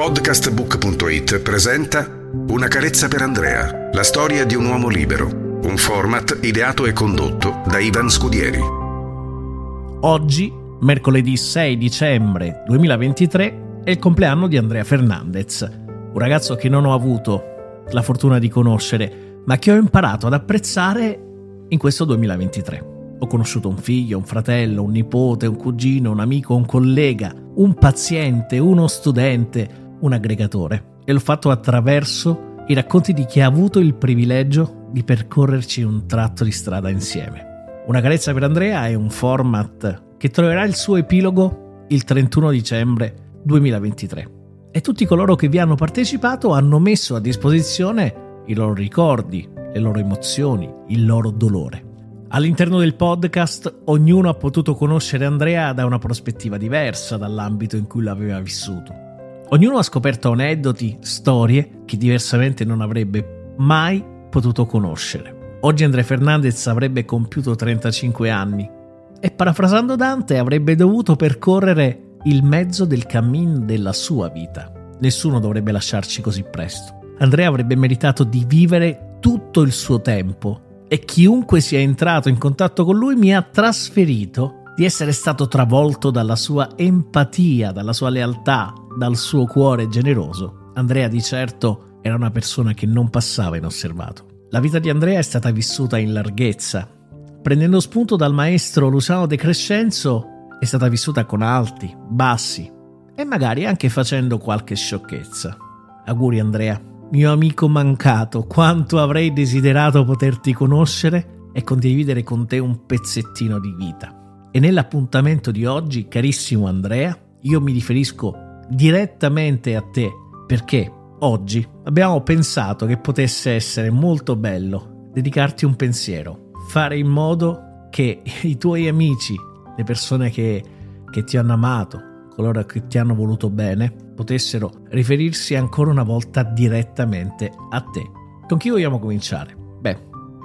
Podcastbook.it presenta Una carezza per Andrea, la storia di un uomo libero, un format ideato e condotto da Ivan Scudieri. Oggi, mercoledì 6 dicembre 2023, è il compleanno di Andrea Fernandez, un ragazzo che non ho avuto la fortuna di conoscere, ma che ho imparato ad apprezzare in questo 2023. Ho conosciuto un figlio, un fratello, un nipote, un cugino, un amico, un collega, un paziente, uno studente, un aggregatore. E l'ho fatto attraverso i racconti di chi ha avuto il privilegio di percorrerci un tratto di strada insieme. Una carezza per Andrea è un format che troverà il suo epilogo il 31 dicembre 2023. E tutti coloro che vi hanno partecipato hanno messo a disposizione i loro ricordi, le loro emozioni, il loro dolore. All'interno del podcast ognuno ha potuto conoscere Andrea da una prospettiva diversa dall'ambito in cui l'aveva vissuto. Ognuno ha scoperto aneddoti, storie che diversamente non avrebbe mai potuto conoscere. Oggi Andrea Fernandez avrebbe compiuto 35 anni e parafrasando Dante avrebbe dovuto percorrere il mezzo del cammin della sua vita. Nessuno dovrebbe lasciarci così presto. Andrea avrebbe meritato di vivere tutto il suo tempo e chiunque sia entrato in contatto con lui mi ha trasferito di essere stato travolto dalla sua empatia, dalla sua lealtà, dal suo cuore generoso. Andrea di certo era una persona che non passava inosservato. La vita di Andrea è stata vissuta in larghezza. Prendendo spunto dal maestro Luciano De Crescenzo, è stata vissuta con alti, bassi e magari anche facendo qualche sciocchezza. Auguri Andrea, mio amico mancato, quanto avrei desiderato poterti conoscere e condividere con te un pezzettino di vita. E nell'appuntamento di oggi, carissimo Andrea, io mi riferisco direttamente a te perché oggi abbiamo pensato che potesse essere molto bello dedicarti un pensiero, fare in modo che i tuoi amici, le persone che, che ti hanno amato, coloro che ti hanno voluto bene, potessero riferirsi ancora una volta direttamente a te. Con chi vogliamo cominciare? Beh,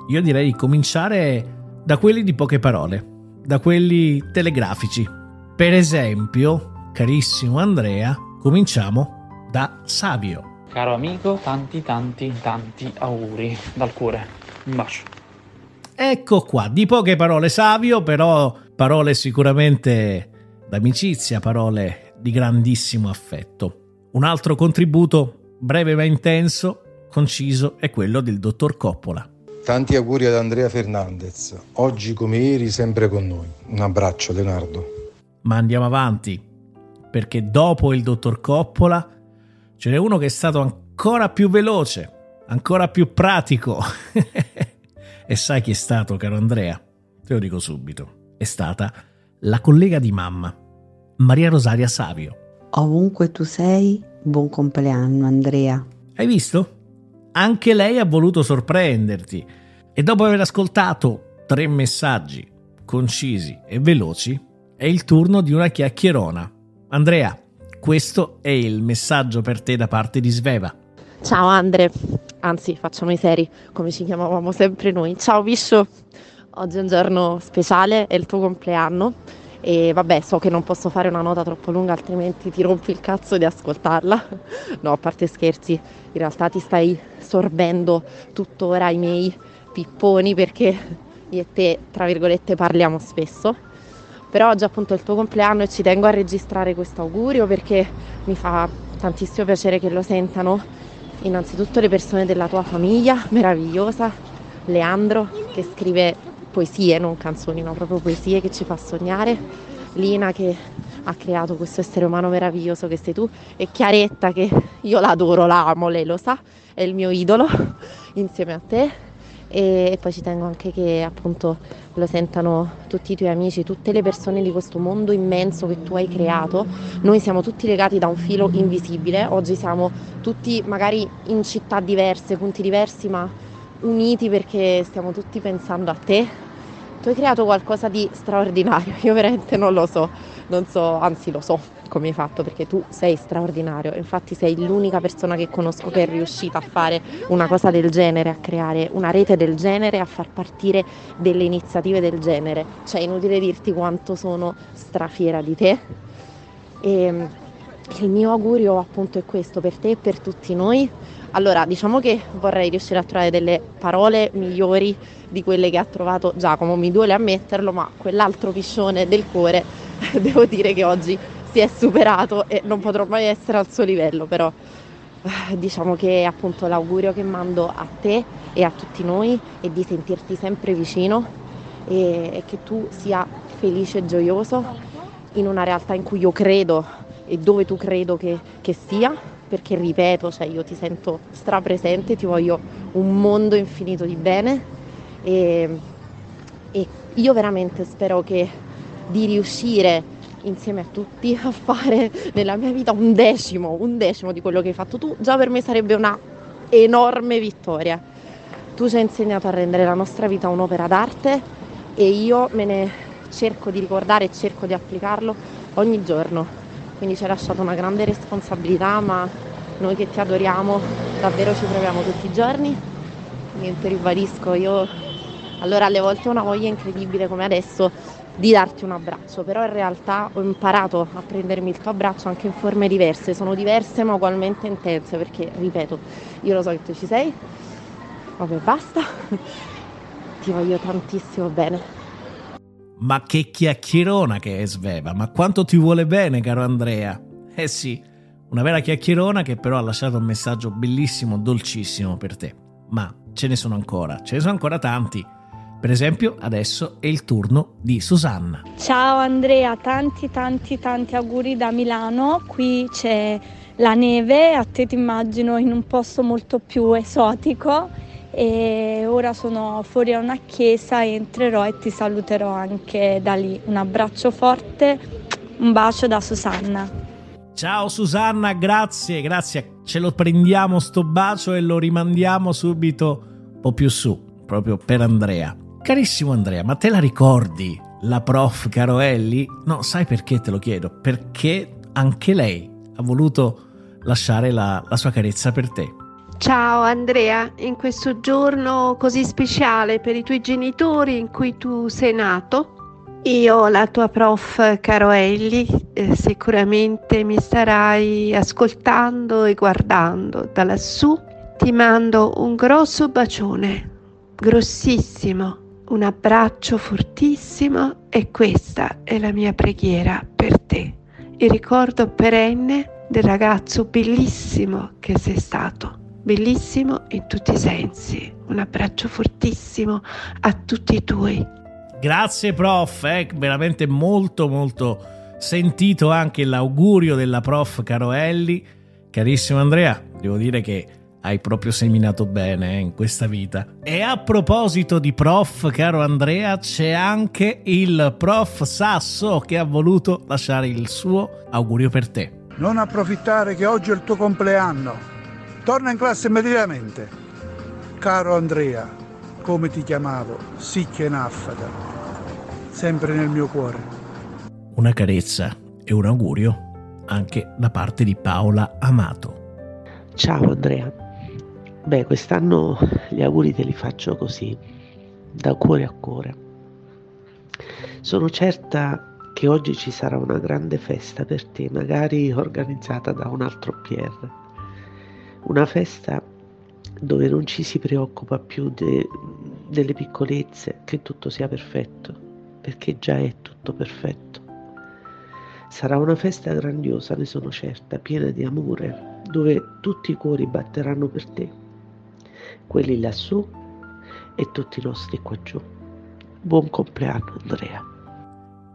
io direi di cominciare da quelli di poche parole, da quelli telegrafici. Per esempio, carissimo Andrea, cominciamo da Savio. Caro amico, tanti tanti tanti auguri dal cuore. Un bacio. Ecco qua, di poche parole Savio, però parole sicuramente d'amicizia, parole di grandissimo affetto. Un altro contributo breve ma intenso, conciso, è quello del dottor Coppola. Tanti auguri ad Andrea Fernandez, oggi come ieri sempre con noi. Un abbraccio Leonardo. Ma andiamo avanti, perché dopo il dottor Coppola ce n'è uno che è stato ancora più veloce, ancora più pratico. e sai chi è stato, caro Andrea? Te lo dico subito. È stata la collega di mamma, Maria Rosaria Savio. Ovunque tu sei, buon compleanno Andrea. Hai visto? Anche lei ha voluto sorprenderti e dopo aver ascoltato tre messaggi concisi e veloci, è il turno di una chiacchierona. Andrea, questo è il messaggio per te da parte di Sveva. Ciao Andre, anzi facciamo i seri come ci chiamavamo sempre noi. Ciao Viscio, oggi è un giorno speciale, è il tuo compleanno e vabbè so che non posso fare una nota troppo lunga altrimenti ti rompi il cazzo di ascoltarla. No, a parte scherzi, in realtà ti stai sorbendo tuttora i miei pipponi perché io e te tra virgolette parliamo spesso. Però oggi appunto è il tuo compleanno e ci tengo a registrare questo augurio perché mi fa tantissimo piacere che lo sentano innanzitutto le persone della tua famiglia meravigliosa, Leandro che scrive poesie, non canzoni, no, proprio poesie che ci fa sognare, Lina che ha creato questo essere umano meraviglioso che sei tu e Chiaretta che io l'adoro, la amo, lei lo sa, è il mio idolo insieme a te e poi ci tengo anche che appunto lo sentano tutti i tuoi amici, tutte le persone di questo mondo immenso che tu hai creato. Noi siamo tutti legati da un filo invisibile, oggi siamo tutti magari in città diverse, punti diversi, ma uniti perché stiamo tutti pensando a te. Tu hai creato qualcosa di straordinario, io veramente non lo so, non so, anzi lo so come hai fatto perché tu sei straordinario, infatti sei l'unica persona che conosco che è riuscita a fare una cosa del genere, a creare una rete del genere, a far partire delle iniziative del genere, cioè è inutile dirti quanto sono strafiera di te. E il mio augurio appunto è questo per te e per tutti noi. Allora, diciamo che vorrei riuscire a trovare delle parole migliori di quelle che ha trovato Giacomo, mi duole ammetterlo, ma quell'altro piscione del cuore devo dire che oggi si è superato e non potrò mai essere al suo livello, però eh, diciamo che appunto l'augurio che mando a te e a tutti noi è di sentirti sempre vicino e, e che tu sia felice e gioioso in una realtà in cui io credo e dove tu credo che, che sia, perché ripeto, cioè io ti sento strapresente, ti voglio un mondo infinito di bene e, e io veramente spero che di riuscire insieme a tutti a fare nella mia vita un decimo, un decimo di quello che hai fatto tu, già per me sarebbe una enorme vittoria. Tu ci hai insegnato a rendere la nostra vita un'opera d'arte e io me ne cerco di ricordare e cerco di applicarlo ogni giorno quindi ci hai lasciato una grande responsabilità, ma noi che ti adoriamo davvero ci proviamo tutti i giorni. Niente, ribadisco, io allora alle volte ho una voglia incredibile come adesso di darti un abbraccio, però in realtà ho imparato a prendermi il tuo abbraccio anche in forme diverse, sono diverse ma ugualmente intense perché, ripeto, io lo so che tu ci sei, vabbè basta, ti voglio tantissimo bene. Ma che chiacchierona che è Sveva, ma quanto ti vuole bene, caro Andrea. Eh sì, una vera chiacchierona che però ha lasciato un messaggio bellissimo, dolcissimo per te. Ma ce ne sono ancora, ce ne sono ancora tanti. Per esempio, adesso è il turno di Susanna. Ciao Andrea, tanti tanti tanti auguri da Milano. Qui c'è la neve, a te ti immagino in un posto molto più esotico e ora sono fuori a una chiesa, entrerò e ti saluterò anche da lì. Un abbraccio forte, un bacio da Susanna. Ciao Susanna, grazie, grazie. Ce lo prendiamo sto bacio e lo rimandiamo subito un po' più su, proprio per Andrea. Carissimo Andrea, ma te la ricordi la prof Caroelli? No, sai perché te lo chiedo? Perché anche lei ha voluto lasciare la, la sua carezza per te. Ciao Andrea, in questo giorno così speciale per i tuoi genitori in cui tu sei nato, io, la tua prof Caroelli, eh, sicuramente mi starai ascoltando e guardando da lassù. Ti mando un grosso bacione, grossissimo, un abbraccio fortissimo e questa è la mia preghiera per te. Il ricordo perenne del ragazzo bellissimo che sei stato bellissimo in tutti i sensi. Un abbraccio fortissimo a tutti i tuoi. Grazie prof, eh, veramente molto molto sentito anche l'augurio della prof Caroelli. Carissimo Andrea, devo dire che hai proprio seminato bene eh, in questa vita. E a proposito di prof, caro Andrea, c'è anche il prof Sasso che ha voluto lasciare il suo augurio per te. Non approfittare che oggi è il tuo compleanno Torna in classe immediatamente. Caro Andrea, come ti chiamavo, Sicchia Naffata, sempre nel mio cuore. Una carezza e un augurio anche da parte di Paola Amato. Ciao Andrea. Beh, quest'anno gli auguri te li faccio così, da cuore a cuore. Sono certa che oggi ci sarà una grande festa per te, magari organizzata da un altro PR una festa dove non ci si preoccupa più de, delle piccolezze, che tutto sia perfetto. perché già è tutto perfetto. Sarà una festa grandiosa, ne sono certa, piena di amore, dove tutti i cuori batteranno per te, quelli lassù e tutti i nostri qua giù. Buon compleanno Andrea.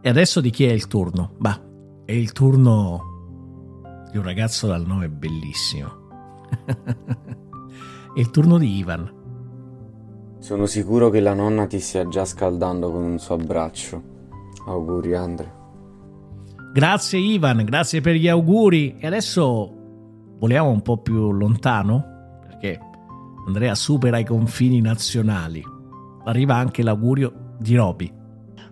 E adesso di chi è il turno? Bah, è il turno di un ragazzo dal nome bellissimo. è il turno di Ivan. Sono sicuro che la nonna ti stia già scaldando con un suo abbraccio. Auguri, Andre. Grazie Ivan, grazie per gli auguri. E adesso voliamo un po' più lontano, perché Andrea supera i confini nazionali. Arriva anche l'augurio di Roby.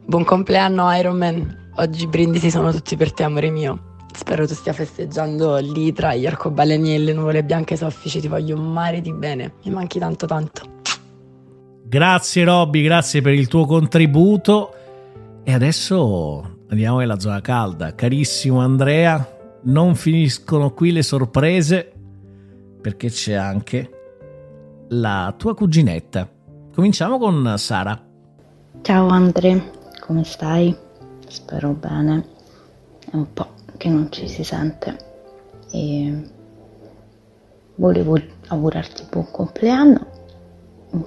Buon compleanno Iron Man. Oggi i brindisi sono tutti per te, amore mio. Spero tu stia festeggiando lì tra gli arcobaleni e le nuvole bianche soffici. Ti voglio un mare di bene. Mi manchi tanto tanto. Grazie Robby, grazie per il tuo contributo. E adesso andiamo nella zona calda. Carissimo Andrea, non finiscono qui le sorprese perché c'è anche la tua cuginetta. Cominciamo con Sara. Ciao Andre, come stai? Spero bene. È un po' che non ci si sente e volevo augurarti buon compleanno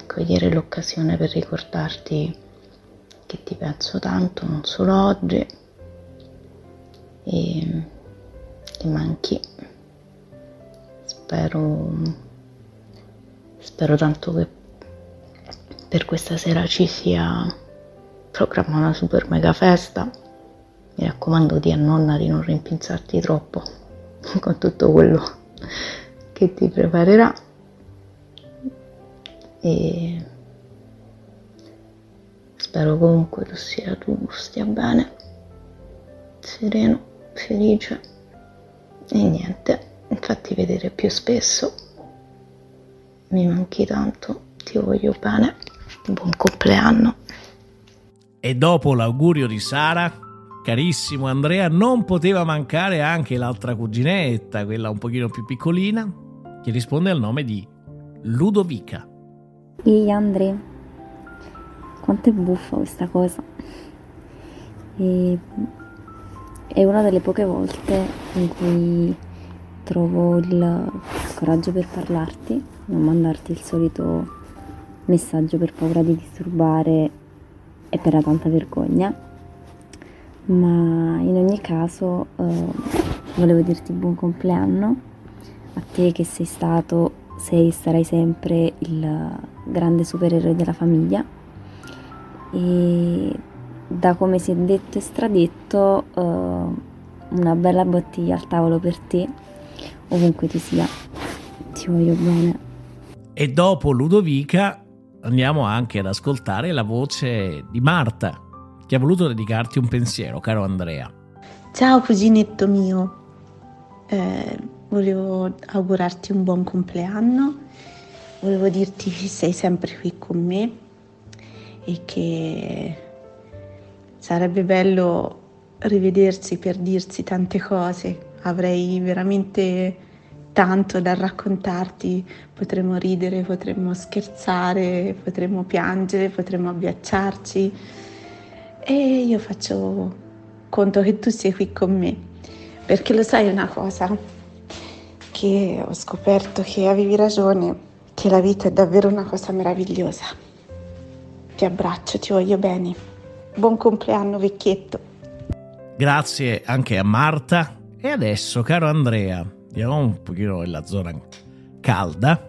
cogliere l'occasione per ricordarti che ti penso tanto, non solo oggi, e ti manchi. Spero, spero tanto che per questa sera ci sia programma una super mega festa. Mi raccomando di a nonna di non rimpinzarti troppo con tutto quello che ti preparerà. E spero comunque tu sia tu stia bene, sereno, felice. E niente, infatti vedere più spesso, mi manchi tanto, ti voglio bene, buon compleanno. E dopo l'augurio di Sara, carissimo Andrea, non poteva mancare anche l'altra cuginetta, quella un pochino più piccolina, che risponde al nome di Ludovica. Ehi Andre, quanto è buffa questa cosa. E è una delle poche volte in cui trovo il coraggio per parlarti, non mandarti il solito messaggio per paura di disturbare e per la tanta vergogna. Ma in ogni caso eh, volevo dirti buon compleanno a te che sei stato sei e sarai sempre il grande supereroe della famiglia. E da come si è detto e stradetto uh, una bella bottiglia al tavolo per te ovunque tu sia. Ti voglio bene e dopo Ludovica andiamo anche ad ascoltare la voce di Marta che ha voluto dedicarti un pensiero caro Andrea. Ciao cuginetto mio. Eh, volevo augurarti un buon compleanno, volevo dirti che sei sempre qui con me e che sarebbe bello rivedersi per dirsi tante cose, avrei veramente tanto da raccontarti, potremmo ridere, potremmo scherzare, potremmo piangere, potremmo abbracciarci e io faccio conto che tu sei qui con me, perché lo sai una cosa, che ho scoperto che avevi ragione, che la vita è davvero una cosa meravigliosa. Ti abbraccio, ti voglio bene. Buon compleanno vecchietto. Grazie anche a Marta. E adesso, caro Andrea, andiamo un pochino nella zona calda,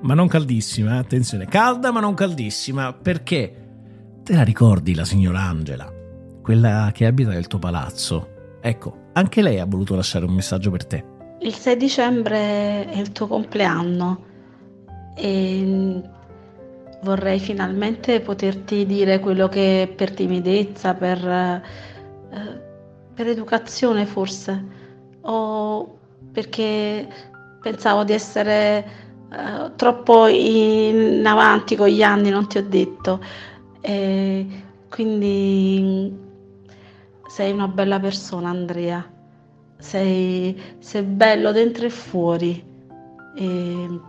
ma non caldissima, attenzione, calda ma non caldissima, perché te la ricordi la signora Angela, quella che abita nel tuo palazzo? Ecco, anche lei ha voluto lasciare un messaggio per te. Il 6 dicembre è il tuo compleanno e vorrei finalmente poterti dire quello che per timidezza, per, eh, per educazione forse, o perché pensavo di essere eh, troppo in avanti con gli anni, non ti ho detto. E quindi sei una bella persona, Andrea sei, sei bello dentro e fuori e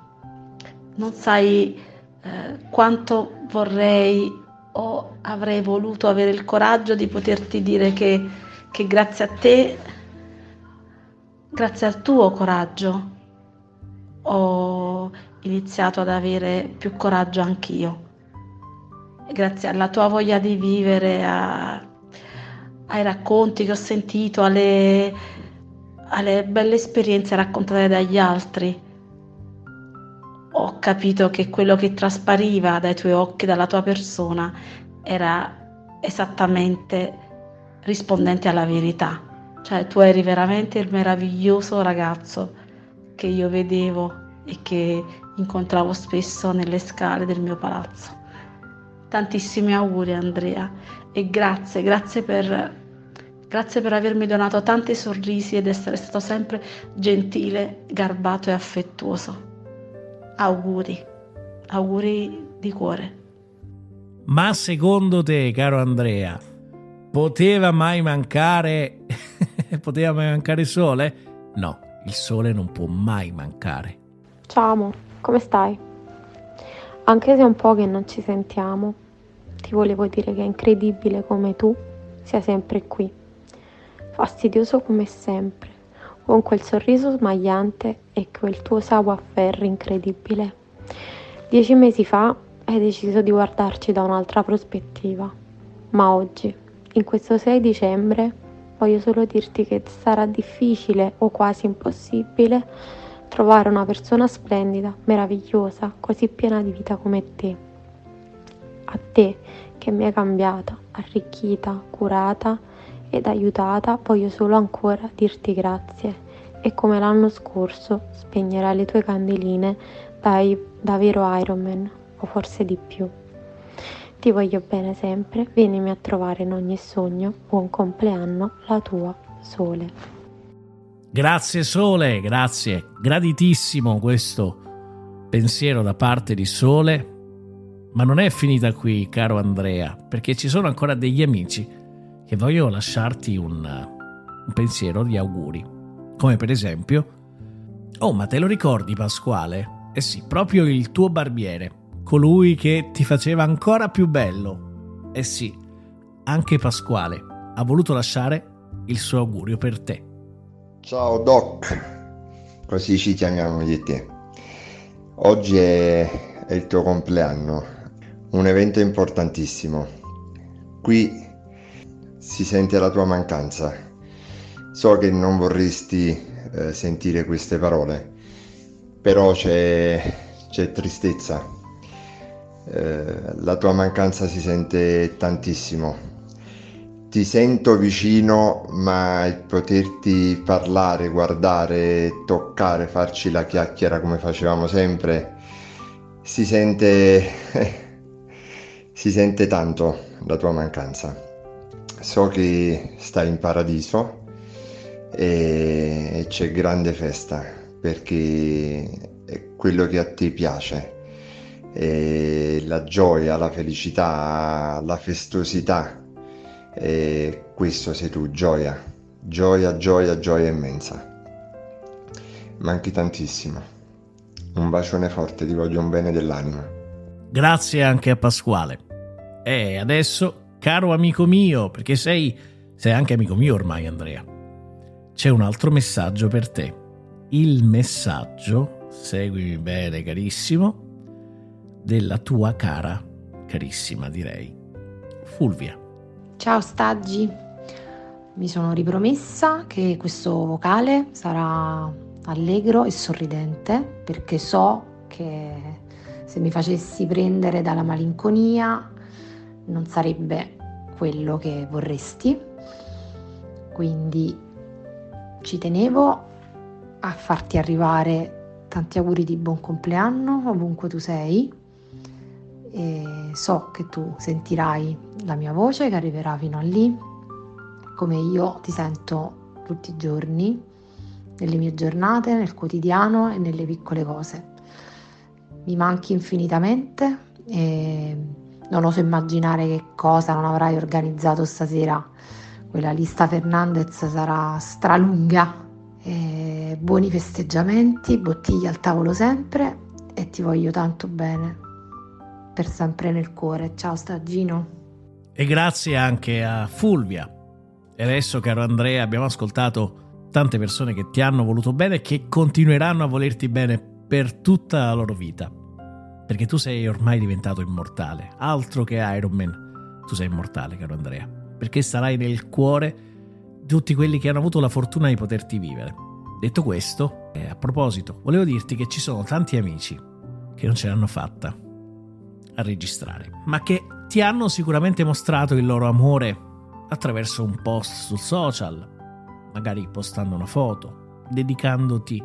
non sai eh, quanto vorrei o avrei voluto avere il coraggio di poterti dire che, che grazie a te, grazie al tuo coraggio, ho iniziato ad avere più coraggio anch'io. Grazie alla tua voglia di vivere, a, ai racconti che ho sentito, alle, alle belle esperienze raccontate dagli altri, ho capito che quello che traspariva dai tuoi occhi, dalla tua persona, era esattamente rispondente alla verità. Cioè tu eri veramente il meraviglioso ragazzo che io vedevo e che incontravo spesso nelle scale del mio palazzo. Tantissimi auguri Andrea e grazie, grazie per, grazie per avermi donato tanti sorrisi ed essere stato sempre gentile, garbato e affettuoso. Auguri, auguri di cuore. Ma secondo te, caro Andrea, poteva mai mancare... poteva mancare il sole? No, il sole non può mai mancare. Ciao amo, come stai? Anche se è un po' che non ci sentiamo, ti volevo dire che è incredibile come tu sia sempre qui. Fastidioso come sempre, con quel sorriso smagliante e quel tuo savoir-faire incredibile. Dieci mesi fa hai deciso di guardarci da un'altra prospettiva, ma oggi, in questo 6 dicembre, voglio solo dirti che sarà difficile o quasi impossibile trovare una persona splendida, meravigliosa, così piena di vita come te. A te che mi hai cambiata, arricchita, curata ed aiutata, voglio solo ancora dirti grazie e come l'anno scorso spegnerai le tue candeline dai, da vero Ironman o forse di più. Ti voglio bene sempre, vienimi a trovare in ogni sogno. Buon compleanno, la tua Sole. Grazie Sole, grazie. Graditissimo questo pensiero da parte di Sole. Ma non è finita qui, caro Andrea, perché ci sono ancora degli amici che voglio lasciarti un, un pensiero di auguri come per esempio Oh, ma te lo ricordi Pasquale? Eh sì, proprio il tuo barbiere, colui che ti faceva ancora più bello. Eh sì, anche Pasquale ha voluto lasciare il suo augurio per te. Ciao Doc, così ci chiamiamo di te. Oggi è, è il tuo compleanno, un evento importantissimo. Qui si sente la tua mancanza So che non vorresti eh, sentire queste parole, però c'è, c'è tristezza. Eh, la tua mancanza si sente tantissimo. Ti sento vicino, ma il poterti parlare, guardare, toccare, farci la chiacchiera come facevamo sempre, si sente, si sente tanto la tua mancanza. So che stai in paradiso e c'è grande festa perché è quello che a te piace. E la gioia, la felicità, la festosità. E questo sei tu, gioia, gioia, gioia, gioia immensa. Manchi tantissimo. Un bacione forte, ti voglio un bene dell'anima. Grazie anche a Pasquale. E adesso, caro amico mio, perché sei, sei anche amico mio ormai, Andrea c'è un altro messaggio per te. Il messaggio, seguimi bene carissimo, della tua cara, carissima direi, Fulvia. Ciao Staggi, mi sono ripromessa che questo vocale sarà allegro e sorridente perché so che se mi facessi prendere dalla malinconia non sarebbe quello che vorresti. Quindi ci tenevo a farti arrivare tanti auguri di buon compleanno ovunque tu sei e so che tu sentirai la mia voce che arriverà fino a lì come io ti sento tutti i giorni nelle mie giornate, nel quotidiano e nelle piccole cose. Mi manchi infinitamente e non oso immaginare che cosa non avrai organizzato stasera quella lista Fernandez sarà stralunga. E buoni festeggiamenti, bottiglie al tavolo sempre e ti voglio tanto bene. Per sempre nel cuore. Ciao Stagino. E grazie anche a Fulvia. E adesso, caro Andrea, abbiamo ascoltato tante persone che ti hanno voluto bene e che continueranno a volerti bene per tutta la loro vita. Perché tu sei ormai diventato immortale. Altro che Iron Man. Tu sei immortale, caro Andrea. Perché sarai nel cuore di tutti quelli che hanno avuto la fortuna di poterti vivere. Detto questo, eh, a proposito, volevo dirti che ci sono tanti amici che non ce l'hanno fatta a registrare, ma che ti hanno sicuramente mostrato il loro amore attraverso un post sul social, magari postando una foto, dedicandoti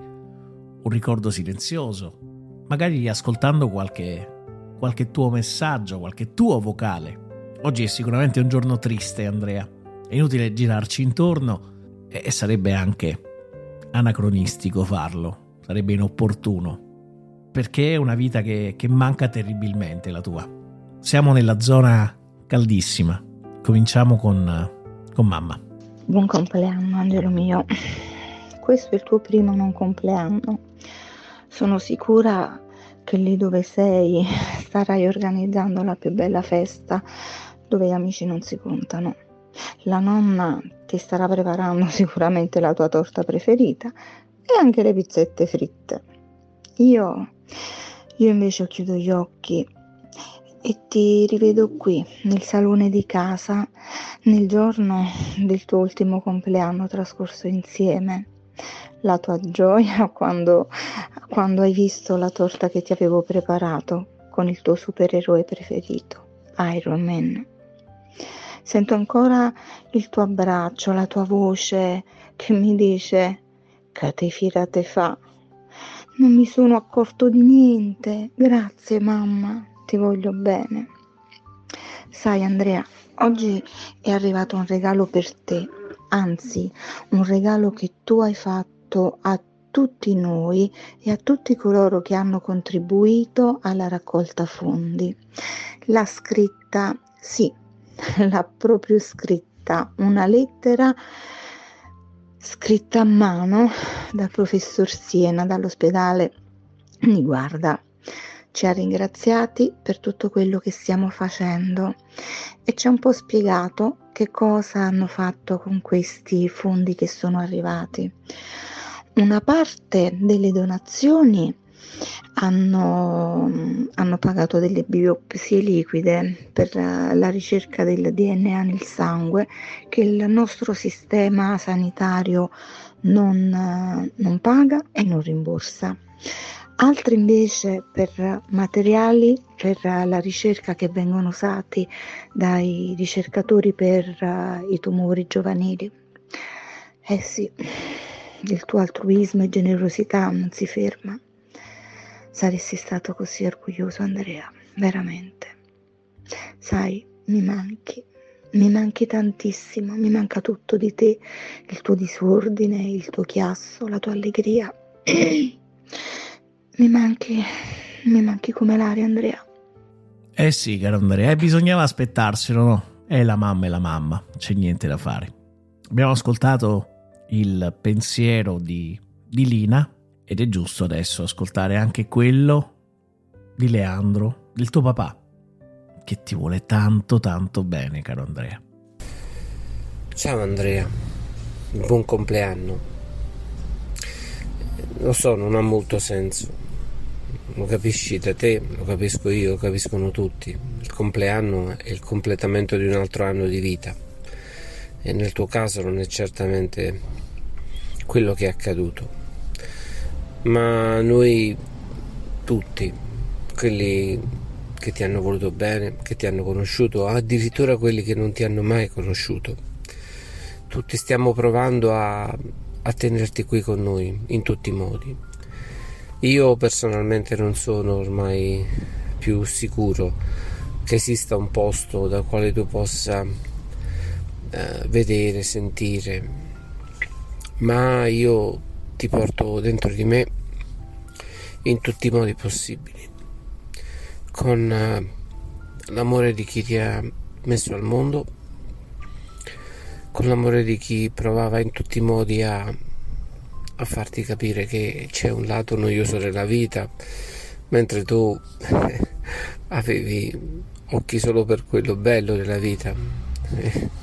un ricordo silenzioso, magari ascoltando qualche, qualche tuo messaggio, qualche tuo vocale. Oggi è sicuramente un giorno triste, Andrea. È inutile girarci intorno e sarebbe anche anacronistico farlo, sarebbe inopportuno perché è una vita che, che manca terribilmente la tua. Siamo nella zona caldissima. Cominciamo con, con mamma. Buon compleanno, Angelo mio. Questo è il tuo primo non compleanno. Sono sicura che lì dove sei starai organizzando la più bella festa dove gli amici non si contano. La nonna ti starà preparando sicuramente la tua torta preferita e anche le pizzette fritte. Io io invece chiudo gli occhi e ti rivedo qui, nel salone di casa, nel giorno del tuo ultimo compleanno trascorso insieme. La tua gioia quando, quando hai visto la torta che ti avevo preparato con il tuo supereroe preferito, Iron Man. Sento ancora il tuo abbraccio, la tua voce che mi dice che te fa non mi sono accorto di niente. Grazie mamma, ti voglio bene. Sai Andrea, oggi è arrivato un regalo per te, anzi un regalo che tu hai fatto a tutti noi e a tutti coloro che hanno contribuito alla raccolta fondi. L'ha scritta, sì, l'ha proprio scritta, una lettera scritta a mano dal professor Siena dall'ospedale Niguarda. Ci ha ringraziati per tutto quello che stiamo facendo e ci ha un po' spiegato che cosa hanno fatto con questi fondi che sono arrivati. Una parte delle donazioni hanno, hanno, pagato delle biopsie liquide per la ricerca del DNA nel sangue che il nostro sistema sanitario non, non paga e non rimborsa. Altri invece per materiali per la ricerca che vengono usati dai ricercatori per uh, i tumori giovanili. Eh sì, il tuo altruismo e generosità non si ferma saresti stato così orgoglioso Andrea, veramente. Sai, mi manchi, mi manchi tantissimo, mi manca tutto di te, il tuo disordine, il tuo chiasso, la tua allegria. mi manchi, mi manchi come l'aria Andrea. Eh sì, caro Andrea, eh, bisognava aspettarselo, no? È la mamma e la mamma, c'è niente da fare. Abbiamo ascoltato il pensiero di, di Lina ed è giusto adesso ascoltare anche quello di Leandro, del tuo papà, che ti vuole tanto tanto bene, caro Andrea. Ciao Andrea, buon compleanno. Lo so, non ha molto senso. Lo capisci da te, lo capisco io, lo capiscono tutti. Il compleanno è il completamento di un altro anno di vita. E nel tuo caso non è certamente quello che è accaduto ma noi tutti, quelli che ti hanno voluto bene, che ti hanno conosciuto, addirittura quelli che non ti hanno mai conosciuto, tutti stiamo provando a, a tenerti qui con noi in tutti i modi. Io personalmente non sono ormai più sicuro che esista un posto dal quale tu possa eh, vedere, sentire, ma io ti porto dentro di me in tutti i modi possibili, con eh, l'amore di chi ti ha messo al mondo, con l'amore di chi provava in tutti i modi a, a farti capire che c'è un lato noioso della vita, mentre tu avevi occhi solo per quello bello della vita.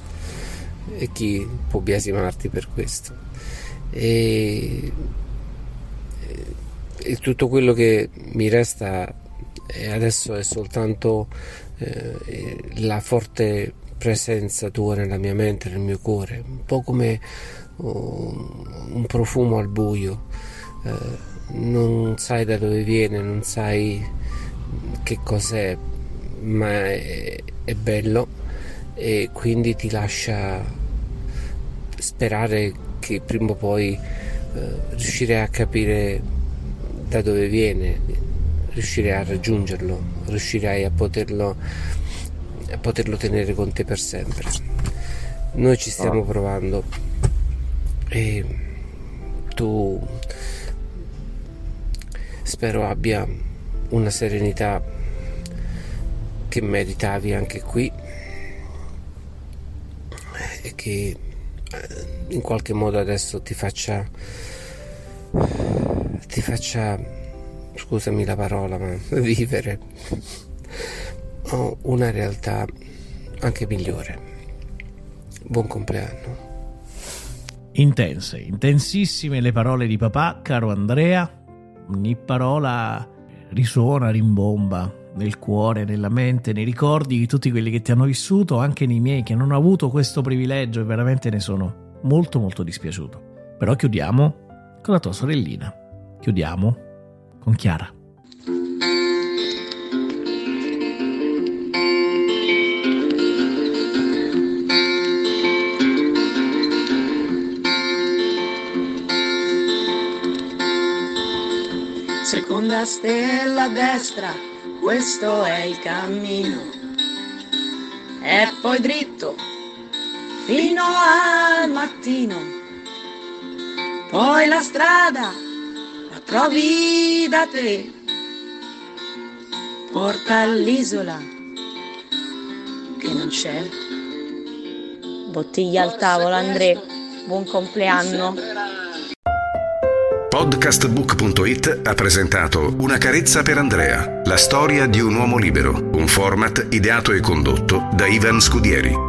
E chi può biasimarti per questo e, e tutto quello che mi resta adesso è soltanto eh, la forte presenza tua nella mia mente, nel mio cuore, un po' come uh, un profumo al buio, eh, non sai da dove viene, non sai che cos'è, ma è, è bello e quindi ti lascia sperare che prima o poi eh, riuscirai a capire da dove viene, riuscirai a raggiungerlo, riuscirai a poterlo, a poterlo tenere con te per sempre. Noi ci stiamo ah. provando e tu spero abbia una serenità che meritavi anche qui e che eh, in qualche modo adesso ti faccia ti faccia scusami la parola ma vivere una realtà anche migliore. Buon compleanno. Intense intensissime le parole di papà caro Andrea. Ogni parola risuona rimbomba nel cuore, nella mente, nei ricordi di tutti quelli che ti hanno vissuto, anche nei miei che non hanno avuto questo privilegio e veramente ne sono molto molto dispiaciuto. Però chiudiamo con la tua sorellina. Chiudiamo con Chiara. Seconda stella a destra questo è il cammino. E poi dritto fino al mattino. Poi la strada la trovi da te. Porta all'isola che non c'è. Bottiglia al tavolo, Andrea. Buon compleanno. Podcastbook.it ha presentato Una carezza per Andrea, la storia di un uomo libero, un format ideato e condotto da Ivan Scudieri.